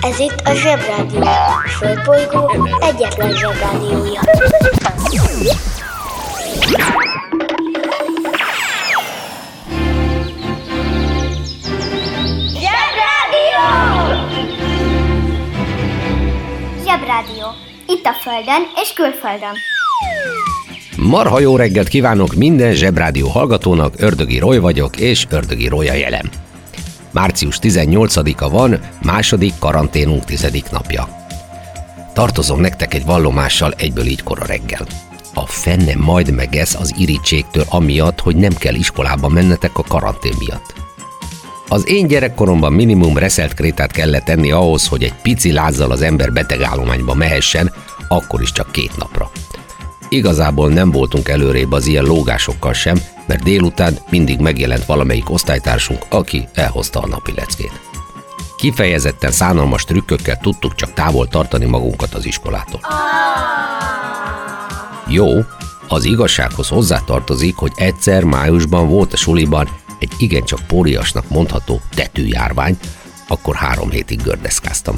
Ez itt a Zsebrádió. A Földbolygó egyetlen Zsebrádiója. Zsebrádió! Zsebrádió. Itt a Földön és külföldön. Marha jó reggelt kívánok minden Zsebrádió hallgatónak, Ördögi Roy vagyok, és Ördögi Roya jelen. Március 18-a van, második karanténunk tizedik napja. Tartozom nektek egy vallomással egyből így kora reggel. A fenne majd megesz az irítségtől amiatt, hogy nem kell iskolába mennetek a karantén miatt. Az én gyerekkoromban minimum reszelt krétát kellett tenni ahhoz, hogy egy pici lázzal az ember betegállományba mehessen, akkor is csak két napra. Igazából nem voltunk előrébb az ilyen lógásokkal sem, mert délután mindig megjelent valamelyik osztálytársunk, aki elhozta a napi leckét. Kifejezetten szánalmas trükkökkel tudtuk csak távol tartani magunkat az iskolától. Jó, az igazsághoz hozzátartozik, hogy egyszer májusban volt a suliban egy igencsak póriasnak mondható tetőjárvány, akkor három hétig gördeszkáztam.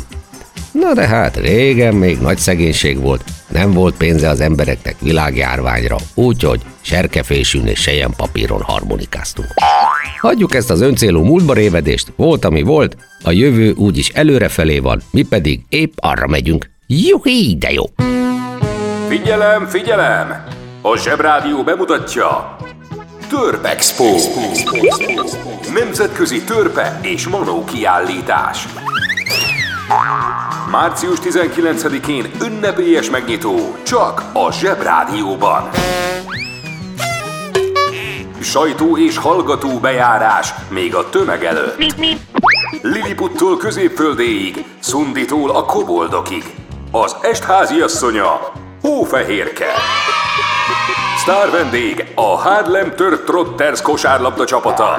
Na de hát régen még nagy szegénység volt, nem volt pénze az embereknek világjárványra, úgyhogy serkefésűn és papíron harmonikáztunk. Hagyjuk ezt az öncélú múltba révedést, volt ami volt, a jövő úgyis előrefelé van, mi pedig épp arra megyünk. Juhi, de jó! Figyelem, figyelem! A Zsebrádió bemutatja Törpexpo. Nemzetközi törpe és manó kiállítás. Március 19-én ünnepélyes megnyitó csak a Zsebrádióban. Sajtó és hallgató bejárás még a tömeg előtt. Liliputtól középföldéig, Szunditól a koboldokig. Az estházi asszonya, Hófehérke. Sztár vendég a Harlem Tört Trotters kosárlabda csapata.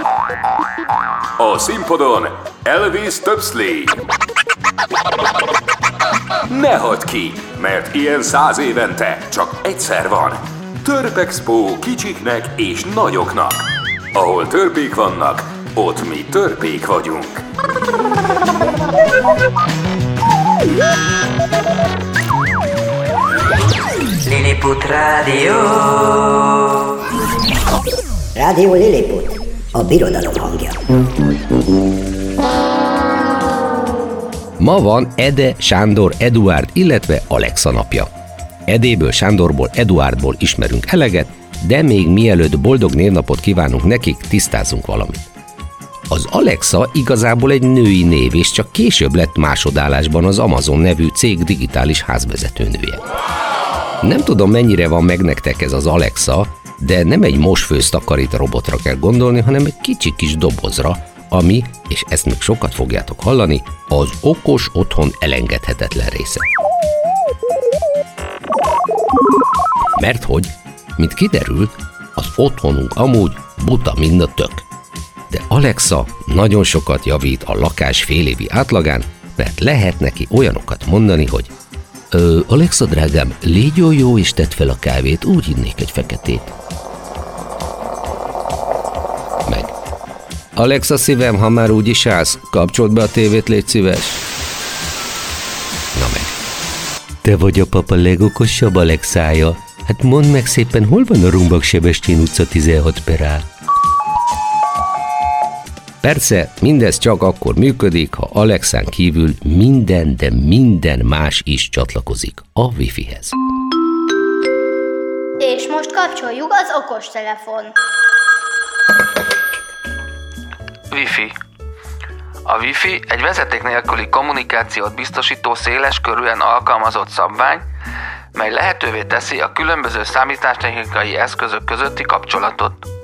A színpadon Elvis Töpsley. Ne hadd ki, mert ilyen száz évente csak egyszer van. Törpexpo kicsiknek és nagyoknak. Ahol törpék vannak, ott mi törpék vagyunk. Lilliput Rádió. Rádió Lilliput, a birodalom hangja. Ma van Ede, Sándor, Eduard, illetve Alexa napja. Edéből, Sándorból, Eduardból ismerünk eleget, de még mielőtt boldog névnapot kívánunk nekik, tisztázunk valamit. Az Alexa igazából egy női név, és csak később lett másodállásban az Amazon nevű cég digitális házvezetőnője. Nem tudom, mennyire van meg nektek ez az Alexa, de nem egy mosfőz takarít robotra kell gondolni, hanem egy kicsi kis dobozra, ami, és ezt még sokat fogjátok hallani, az okos otthon elengedhetetlen része. Mert hogy, mint kiderült, az otthonunk amúgy buta mind a tök. De Alexa nagyon sokat javít a lakás félévi átlagán, mert lehet neki olyanokat mondani, hogy Alexa drágám, légy jó, jó és tedd fel a kávét, úgy innék egy feketét. Meg. Alexa szívem, ha már úgy is állsz, kapcsold be a tévét, légy szíves. Na meg. Te vagy a papa legokosabb Alexája. Hát mondd meg szépen, hol van a Rumbak Sebestyén utca 16 per A? Persze, mindez csak akkor működik, ha Alexán kívül minden, de minden más is csatlakozik a Wi-Fi-hez. És most kapcsoljuk az okostelefon. Wi-Fi. A Wi-Fi egy vezeték nélküli kommunikációt biztosító széles körűen alkalmazott szabvány, mely lehetővé teszi a különböző számítástechnikai eszközök közötti kapcsolatot.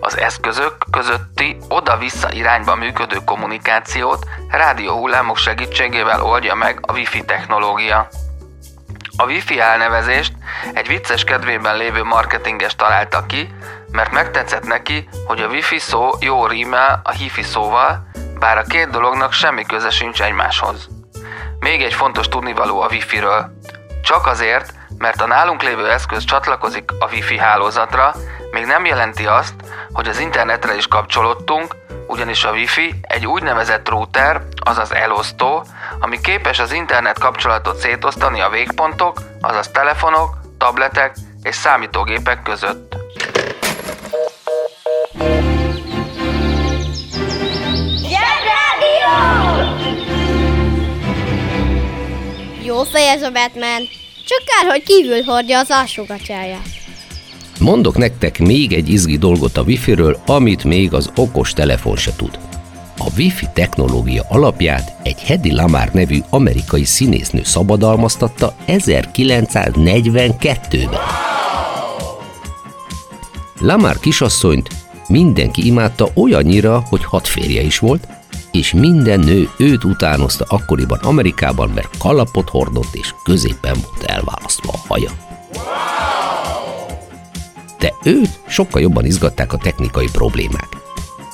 Az eszközök közötti oda-vissza irányba működő kommunikációt rádióhullámok segítségével oldja meg a Wi-Fi technológia. A Wi-Fi elnevezést egy vicces kedvében lévő marketinges találta ki, mert megtetszett neki, hogy a Wi-Fi szó jó rímel a hifi szóval, bár a két dolognak semmi köze sincs egymáshoz. Még egy fontos tudnivaló a Wi-Fi-ről. Csak azért, mert a nálunk lévő eszköz csatlakozik a Wi-Fi hálózatra, még nem jelenti azt, hogy az internetre is kapcsolódtunk, ugyanis a Wi-Fi egy úgynevezett router, azaz elosztó, ami képes az internet kapcsolatot szétosztani a végpontok, azaz telefonok, tabletek és számítógépek között. Jó fej ez a Batman. Csak kár, hogy kívül hordja az ásogatyáját. Mondok nektek még egy izgi dolgot a Wi-Fi-ről, amit még az okos telefon se tud. A Wi-Fi technológia alapját egy Hedy Lamar nevű amerikai színésznő szabadalmaztatta 1942-ben. Lamar kisasszonyt mindenki imádta olyannyira, hogy hat férje is volt, és minden nő őt utánozta akkoriban Amerikában, mert kalapot hordott és középen volt elválasztva a haja. De őt sokkal jobban izgatták a technikai problémák.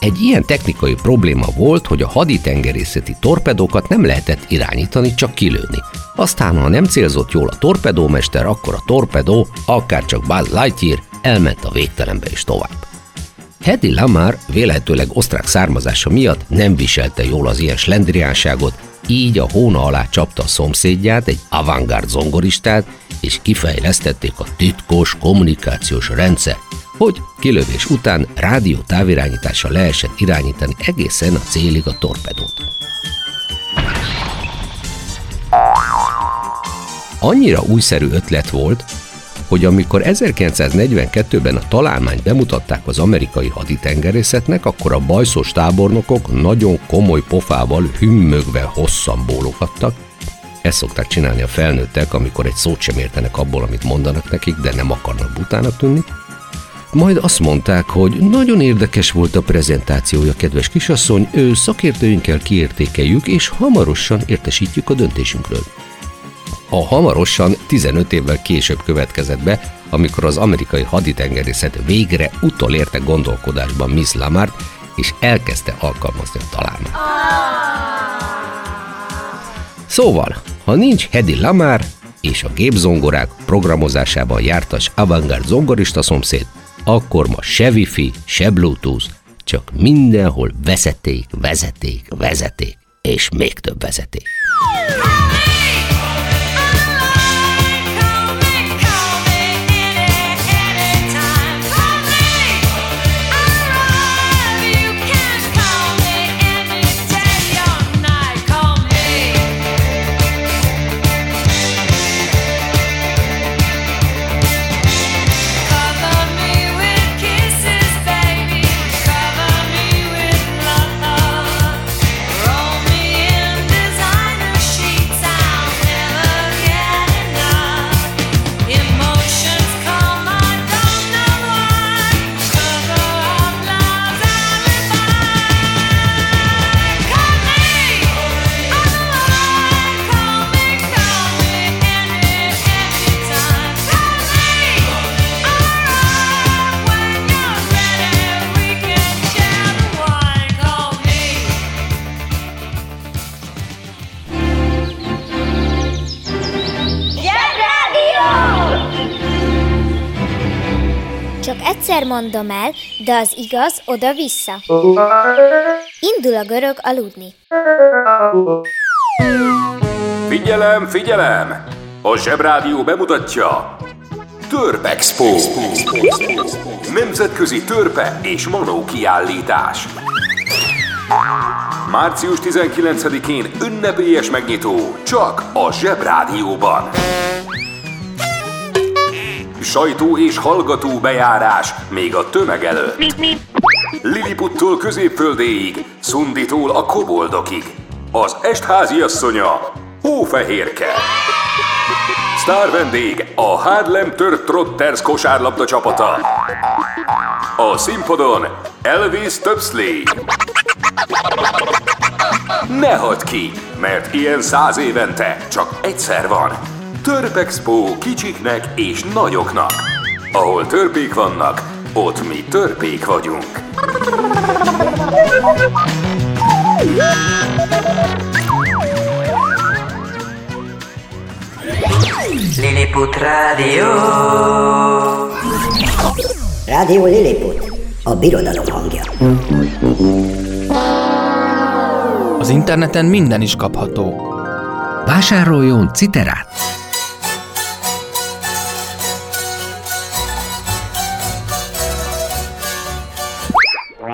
Egy ilyen technikai probléma volt, hogy a haditengerészeti torpedókat nem lehetett irányítani, csak kilőni. Aztán, ha nem célzott jól a torpedómester, akkor a torpedó, akár csak Buzz Lightyear, elment a végtelenbe is tovább. Hedy Lamar véletőleg osztrák származása miatt nem viselte jól az ilyen slendriánságot, így a hóna alá csapta a szomszédját, egy avantgárd zongoristát, és kifejlesztették a titkos kommunikációs rendszer, hogy kilövés után rádió távirányítással lehessen irányítani egészen a célig a torpedót. Annyira újszerű ötlet volt, hogy amikor 1942-ben a találmányt bemutatták az amerikai haditengerészetnek, akkor a bajszos tábornokok nagyon komoly pofával hümmögve hosszan bólogattak. Ezt szokták csinálni a felnőttek, amikor egy szót sem értenek abból, amit mondanak nekik, de nem akarnak butának tűnni. Majd azt mondták, hogy nagyon érdekes volt a prezentációja, kedves kisasszony, ő szakértőinkkel kiértékeljük, és hamarosan értesítjük a döntésünkről. A hamarosan 15 évvel később következett be, amikor az amerikai haditengerészet végre utolérte gondolkodásban Miss Lamart, és elkezdte alkalmazni a találmányt. Szóval, ha nincs Hedy Lamar és a gépzongorák programozásában jártas avantgárd zongorista szomszéd, akkor ma se wifi, se bluetooth, csak mindenhol vezeték, vezeték, vezeték, és még több vezeték. Egyszer mondom el, de az igaz oda-vissza. Indul a görög aludni. Figyelem, figyelem! A Zsebrádió bemutatja Törpexpo. Nemzetközi törpe és manó kiállítás. Március 19-én ünnepélyes megnyitó csak a Zsebrádióban. Sajtó és hallgató bejárás még a tömeg előtt. Liliputtól középföldéig, Szunditól a koboldokig. Az estházi asszonya, Hófehérke. Sztár vendég, a Harlem Tört Trotters kosárlabda csapata. A színpadon Elvis Töpsley. Ne hagyd ki, mert ilyen száz évente csak egyszer van. Törpexpo kicsiknek és nagyoknak. Ahol törpék vannak, ott mi törpék vagyunk. Lilliput Rádió. Rádió Lilliput, a birodalom hangja. interneten minden is kapható. Vásároljon citerát!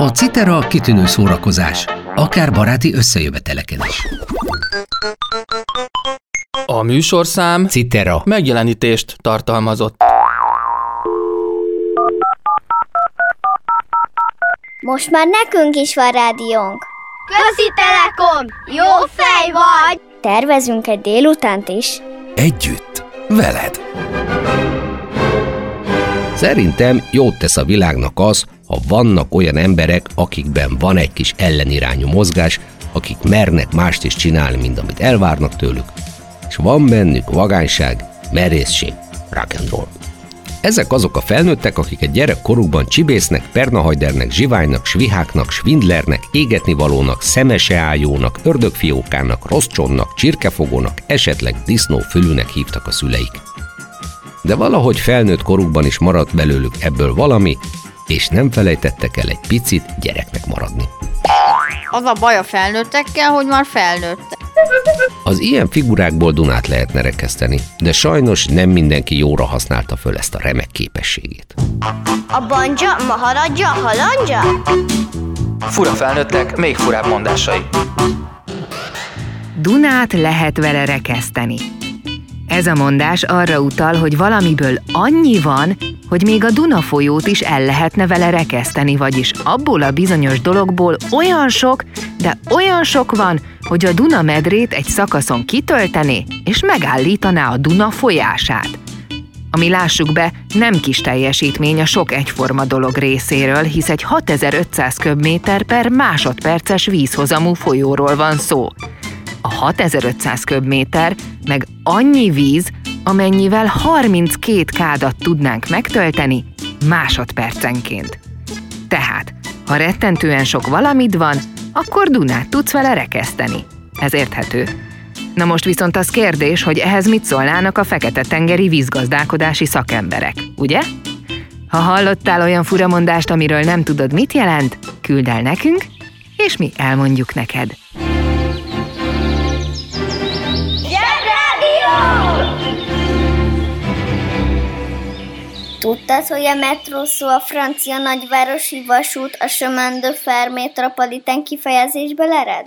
A citera kitűnő szórakozás, akár baráti összejöveteleken is. A műsorszám Citera. megjelenítést tartalmazott. Most már nekünk is van rádiónk. Közi Telekom! Jó fej vagy! Tervezünk egy délutánt is. Együtt. Veled. Szerintem jót tesz a világnak az, ha vannak olyan emberek, akikben van egy kis ellenirányú mozgás, akik mernek mást is csinálni, mint amit elvárnak tőlük, és van bennük vagányság, merészség, rock and roll. Ezek azok a felnőttek, akik egy gyerekkorukban csibésznek, pernahajdernek, zsiválynak, sviháknak, svindlernek, égetnivalónak, szemeseájónak, ördögfiókának, rosszcsonnak, csirkefogónak, esetleg disznófülűnek hívtak a szüleik. De valahogy felnőtt korukban is maradt belőlük ebből valami, és nem felejtettek el egy picit gyereknek maradni. Az a baj a felnőttekkel, hogy már felnőttek. Az ilyen figurákból Dunát lehetne rekeszteni, de sajnos nem mindenki jóra használta föl ezt a remek képességét. A banja, maharadja, halandja? Fura felnőttek, még furább mondásai. Dunát lehet vele rekeszteni. Ez a mondás arra utal, hogy valamiből annyi van, hogy még a Duna folyót is el lehetne vele rekeszteni, vagyis abból a bizonyos dologból olyan sok, de olyan sok van, hogy a Duna medrét egy szakaszon kitöltené és megállítaná a Duna folyását. Ami lássuk be, nem kis teljesítmény a sok egyforma dolog részéről, hisz egy 6500 köbméter per másodperces vízhozamú folyóról van szó. A 6500 köbméter meg annyi víz, amennyivel 32 kádat tudnánk megtölteni másodpercenként. Tehát, ha rettentően sok valamit van, akkor Dunát tudsz vele rekeszteni. Ez érthető. Na most viszont az kérdés, hogy ehhez mit szólnának a fekete-tengeri vízgazdálkodási szakemberek, ugye? Ha hallottál olyan furamondást, amiről nem tudod, mit jelent, küld el nekünk, és mi elmondjuk neked. Tudtad, hogy a metró szó a francia nagyvárosi vasút a chemin de fer metropolitán kifejezésből ered?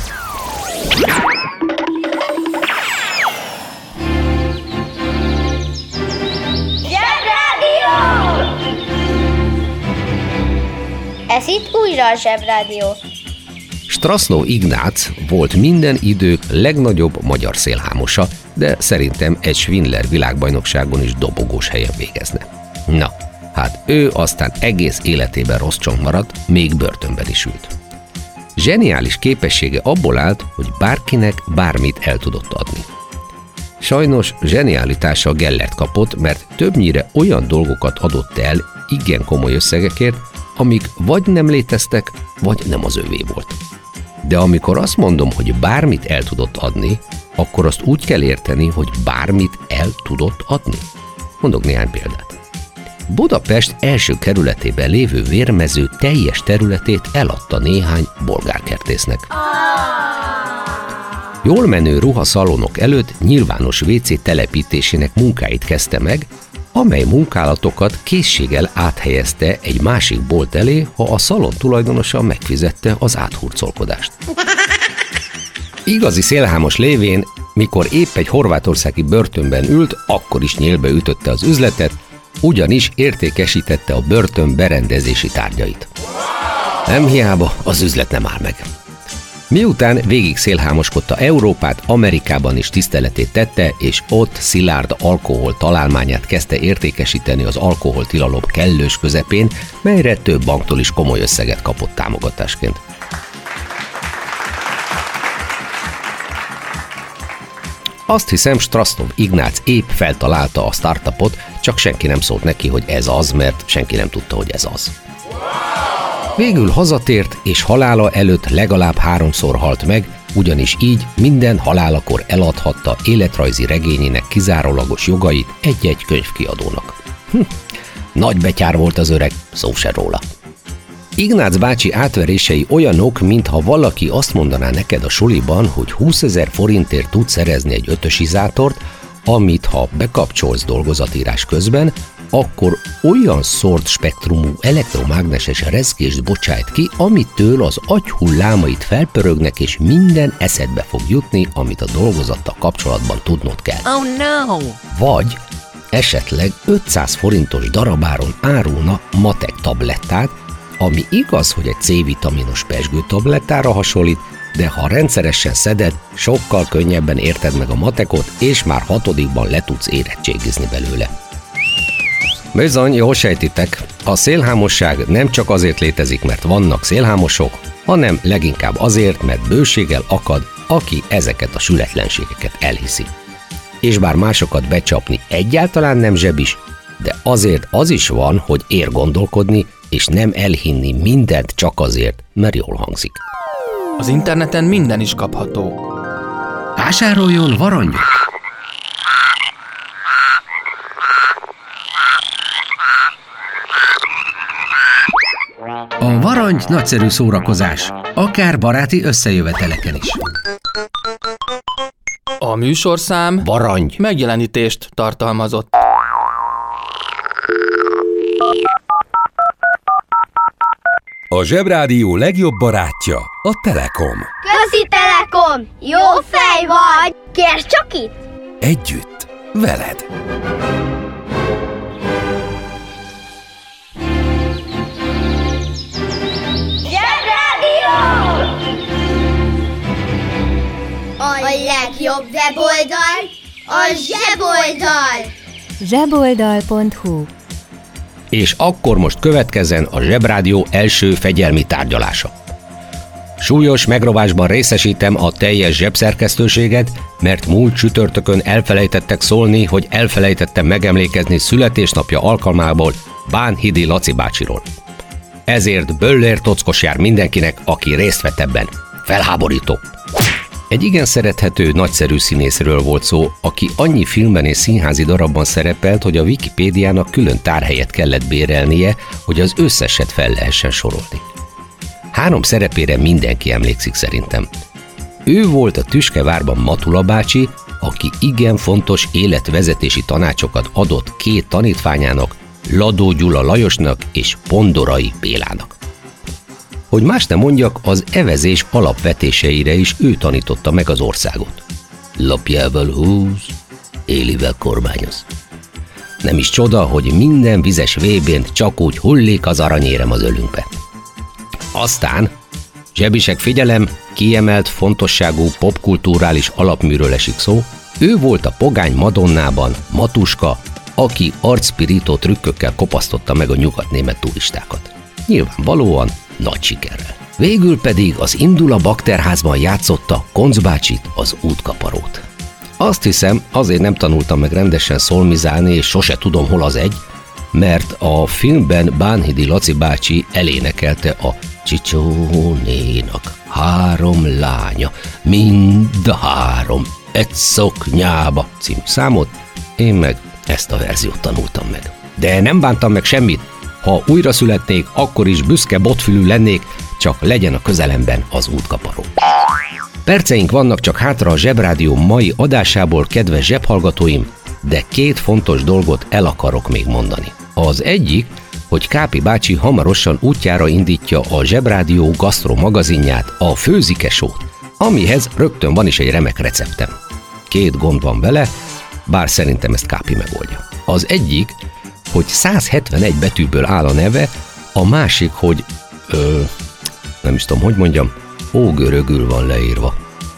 Ez itt újra a Zsebrádió. Strasznó Ignác volt minden idők legnagyobb magyar szélhámosa, de szerintem egy Schwindler világbajnokságon is dobogós helyen végezne. Na, hát ő aztán egész életében rossz csont maradt, még börtönben is ült. Zseniális képessége abból állt, hogy bárkinek bármit el tudott adni. Sajnos zsenialitása Gellert kapott, mert többnyire olyan dolgokat adott el igen komoly összegekért, amik vagy nem léteztek, vagy nem az övé volt. De amikor azt mondom, hogy bármit el tudott adni, akkor azt úgy kell érteni, hogy bármit el tudott adni. Mondok néhány példát. Budapest első kerületében lévő vérmező teljes területét eladta néhány bolgárkertésznek. Jól menő ruhaszalonok előtt nyilvános WC telepítésének munkáit kezdte meg, amely munkálatokat készséggel áthelyezte egy másik bolt elé, ha a szalon tulajdonosa megfizette az áthurcolkodást. Igazi szélhámos lévén, mikor épp egy horvátországi börtönben ült, akkor is nyílbe ütötte az üzletet, ugyanis értékesítette a börtön berendezési tárgyait. Nem hiába, az üzlet nem áll meg. Miután végig szélhámoskodta Európát, Amerikában is tiszteletét tette, és ott szilárd alkohol találmányát kezdte értékesíteni az alkoholtilalom kellős közepén, melyre több banktól is komoly összeget kapott támogatásként. Azt hiszem, Strasztov Ignác épp feltalálta a startupot, csak senki nem szólt neki, hogy ez az, mert senki nem tudta, hogy ez az. Végül hazatért, és halála előtt legalább háromszor halt meg, ugyanis így minden halálakor eladhatta életrajzi regényének kizárólagos jogait egy-egy könyvkiadónak. Hm, nagy betyár volt az öreg, szó se róla. Ignác bácsi átverései olyanok, mintha valaki azt mondaná neked a suliban, hogy 20 ezer forintért tud szerezni egy ötösizátort, amit ha bekapcsolsz dolgozatírás közben, akkor olyan szort spektrumú elektromágneses rezgést bocsájt ki, amitől az agyhullámait felpörögnek, és minden eszedbe fog jutni, amit a dolgozattal kapcsolatban tudnod kell. Oh no! Vagy esetleg 500 forintos darabáron árulna matek tablettát, ami igaz, hogy egy C-vitaminos pesgő tablettára hasonlít, de ha rendszeresen szeded, sokkal könnyebben érted meg a matekot, és már hatodikban le tudsz érettségizni belőle. Bizony, jól sejtitek, a szélhámosság nem csak azért létezik, mert vannak szélhámosok, hanem leginkább azért, mert bőséggel akad, aki ezeket a sületlenségeket elhiszi. És bár másokat becsapni egyáltalán nem zsebis, de azért az is van, hogy ér gondolkodni, és nem elhinni mindent csak azért, mert jól hangzik. Az interneten minden is kapható. Vásároljon varangyot! A varangy nagyszerű szórakozás, akár baráti összejöveteleken is. A műsorszám Varangy! megjelenítést tartalmazott. A Zsebrádió legjobb barátja a Telekom. Közi Telekom! Jó fej vagy! Kérd csak itt! Együtt, veled. Zsebrádió! A legjobb weboldal a zseboldal! zseboldal.hu És akkor most következzen a Zsebrádió első fegyelmi tárgyalása. Súlyos megrovásban részesítem a teljes zsebszerkesztőséget, mert múlt csütörtökön elfelejtettek szólni, hogy elfelejtettem megemlékezni születésnapja alkalmából Bánhidi Laci bácsiról. Ezért Böller tockos jár mindenkinek, aki részt vett ebben. Felháborító! Egy igen szerethető, nagyszerű színészről volt szó, aki annyi filmben és színházi darabban szerepelt, hogy a Wikipédiának külön tárhelyet kellett bérelnie, hogy az összeset fel lehessen sorolni. Három szerepére mindenki emlékszik szerintem. Ő volt a Tüskevárban Matula bácsi, aki igen fontos életvezetési tanácsokat adott két tanítványának, Ladó Gyula Lajosnak és Pondorai Bélának. Hogy más nem mondjak, az evezés alapvetéseire is ő tanította meg az országot. Lapjával húz, élivel kormányoz. Nem is csoda, hogy minden vizes vébén csak úgy hullik az aranyérem az ölünkbe. Aztán, zsebisek figyelem, kiemelt fontosságú popkulturális alapműről esik szó, ő volt a pogány Madonnában, Matuska, aki arcpirító trükkökkel kopasztotta meg a nyugatnémet turistákat. Nyilvánvalóan nagy sikerrel. Végül pedig az Indula bakterházban játszotta Koncbácsit, az útkaparót. Azt hiszem, azért nem tanultam meg rendesen szolmizálni, és sose tudom, hol az egy, mert a filmben Bánhidi Laci bácsi elénekelte a Csicsónénak három lánya, mind a három, egy szoknyába című számot, én meg ezt a verziót tanultam meg. De nem bántam meg semmit, ha újra születnék, akkor is büszke botfülű lennék, csak legyen a közelemben az útkaparó. Perceink vannak csak hátra a Zsebrádió mai adásából, kedves zsebhallgatóim, de két fontos dolgot el akarok még mondani. Az egyik, hogy Kápi bácsi hamarosan útjára indítja a Zsebrádió gasztro magazinját, a Főzikesót, amihez rögtön van is egy remek receptem. Két gond van vele, bár szerintem ezt Kápi megoldja. Az egyik, hogy 171 betűből áll a neve, a másik, hogy ö, nem is tudom, hogy mondjam, ógörögül van leírva.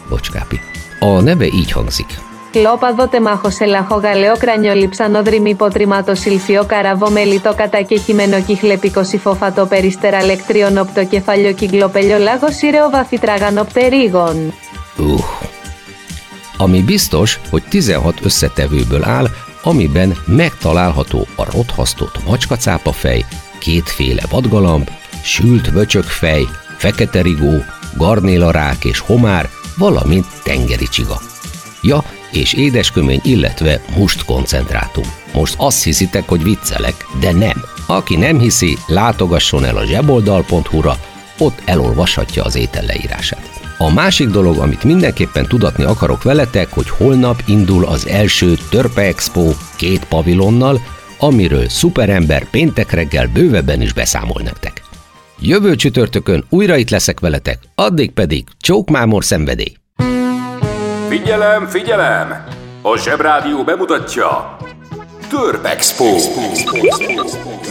Bocs, Kápi. A neve így hangzik. Λόπαδο τεμάχο σε λαχό γαλαιό κρανιόλι ψανόδρυμη ποτριμάτο σιλφιό καραβό μελιτό κατακεχημένο κυχλεπικό συφόφατο περιστέρα λεκτρίων οπτοκεφαλιό κυκλοπελιό λάγο σύρεο βαφιτράγανο πτερίγων. Uh. Ami biztos, hogy 16 összetevőből áll, amiben megtalálható a rothasztott macskacápafej, kétféle vadgalamb, sült vöcsökfej, fekete rigó, garnélarák és homár, valamint tengeri csiga. Ja, és édeskömény, illetve must koncentrátum. Most azt hiszitek, hogy viccelek, de nem. Aki nem hiszi, látogasson el a zseboldal.hu-ra, ott elolvashatja az étel leírását. A másik dolog, amit mindenképpen tudatni akarok veletek, hogy holnap indul az első Törpe Expo két pavilonnal, amiről szuperember péntek reggel bővebben is beszámol nektek. Jövő csütörtökön újra itt leszek veletek, addig pedig csókmámor szenvedély! Figyelem, figyelem! A Zsebrádió bemutatja Törpexpo!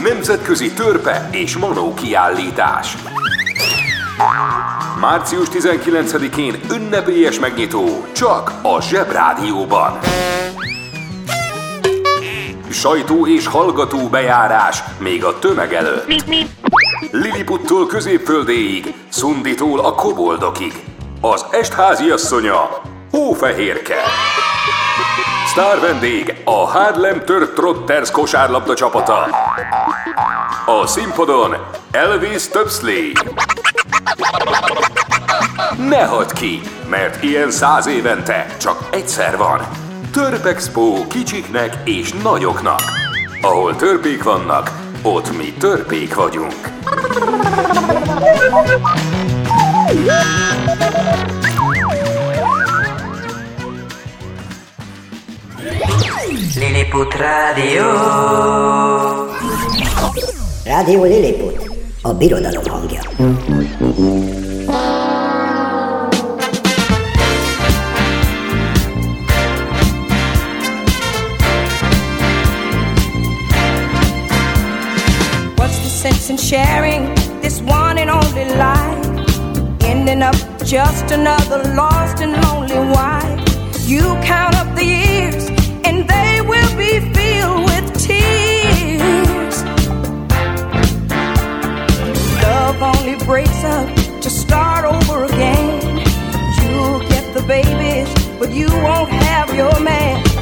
Nemzetközi törpe és manó kiállítás. Március 19-én ünnepélyes megnyitó csak a Zsebrádióban. Sajtó és hallgató bejárás még a tömeg előtt. Liliputtól középföldéig, Szunditól a koboldokig. Az estházi asszonya, Hófehérke. Sztár vendég a Harlem Tört Trotters kosárlabda csapata. A színpadon Elvis Töpsley. Ne hagyd ki, mert ilyen száz évente csak egyszer van. Törpexpo kicsiknek és nagyoknak. Ahol törpék vannak, ott mi törpék vagyunk. Lilliput Rádió. Rádió Lilliput, a birodalom hangja. What's the sense in sharing this one and only life? Ending up just another lost and lonely wife. You count up the years you won't have your man.